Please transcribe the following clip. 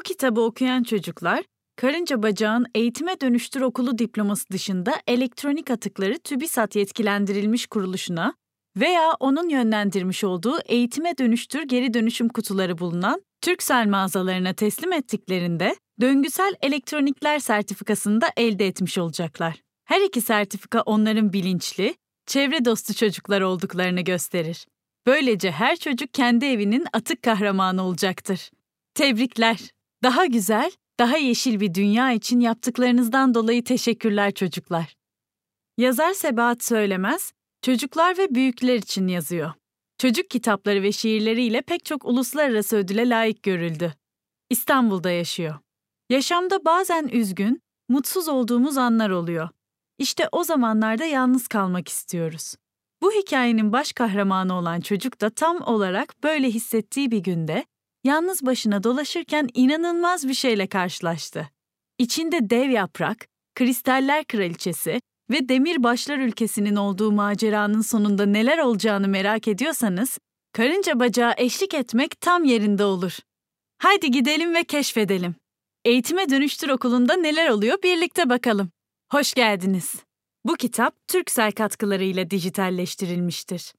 Bu kitabı okuyan çocuklar, Karınca Bacağın Eğitime Dönüştür Okulu diploması dışında elektronik atıkları TÜBİSAT yetkilendirilmiş kuruluşuna veya onun yönlendirmiş olduğu Eğitime Dönüştür geri dönüşüm kutuları bulunan Türksel mağazalarına teslim ettiklerinde döngüsel elektronikler sertifikasını da elde etmiş olacaklar. Her iki sertifika onların bilinçli, çevre dostu çocuklar olduklarını gösterir. Böylece her çocuk kendi evinin atık kahramanı olacaktır. Tebrikler. Daha güzel, daha yeşil bir dünya için yaptıklarınızdan dolayı teşekkürler çocuklar. Yazar Sebahat Söylemez, çocuklar ve büyükler için yazıyor. Çocuk kitapları ve şiirleriyle pek çok uluslararası ödüle layık görüldü. İstanbul'da yaşıyor. Yaşamda bazen üzgün, mutsuz olduğumuz anlar oluyor. İşte o zamanlarda yalnız kalmak istiyoruz. Bu hikayenin baş kahramanı olan çocuk da tam olarak böyle hissettiği bir günde yalnız başına dolaşırken inanılmaz bir şeyle karşılaştı. İçinde dev yaprak, kristaller kraliçesi ve demir başlar ülkesinin olduğu maceranın sonunda neler olacağını merak ediyorsanız, karınca bacağı eşlik etmek tam yerinde olur. Haydi gidelim ve keşfedelim. Eğitime Dönüştür Okulu'nda neler oluyor birlikte bakalım. Hoş geldiniz. Bu kitap Türksel katkılarıyla dijitalleştirilmiştir.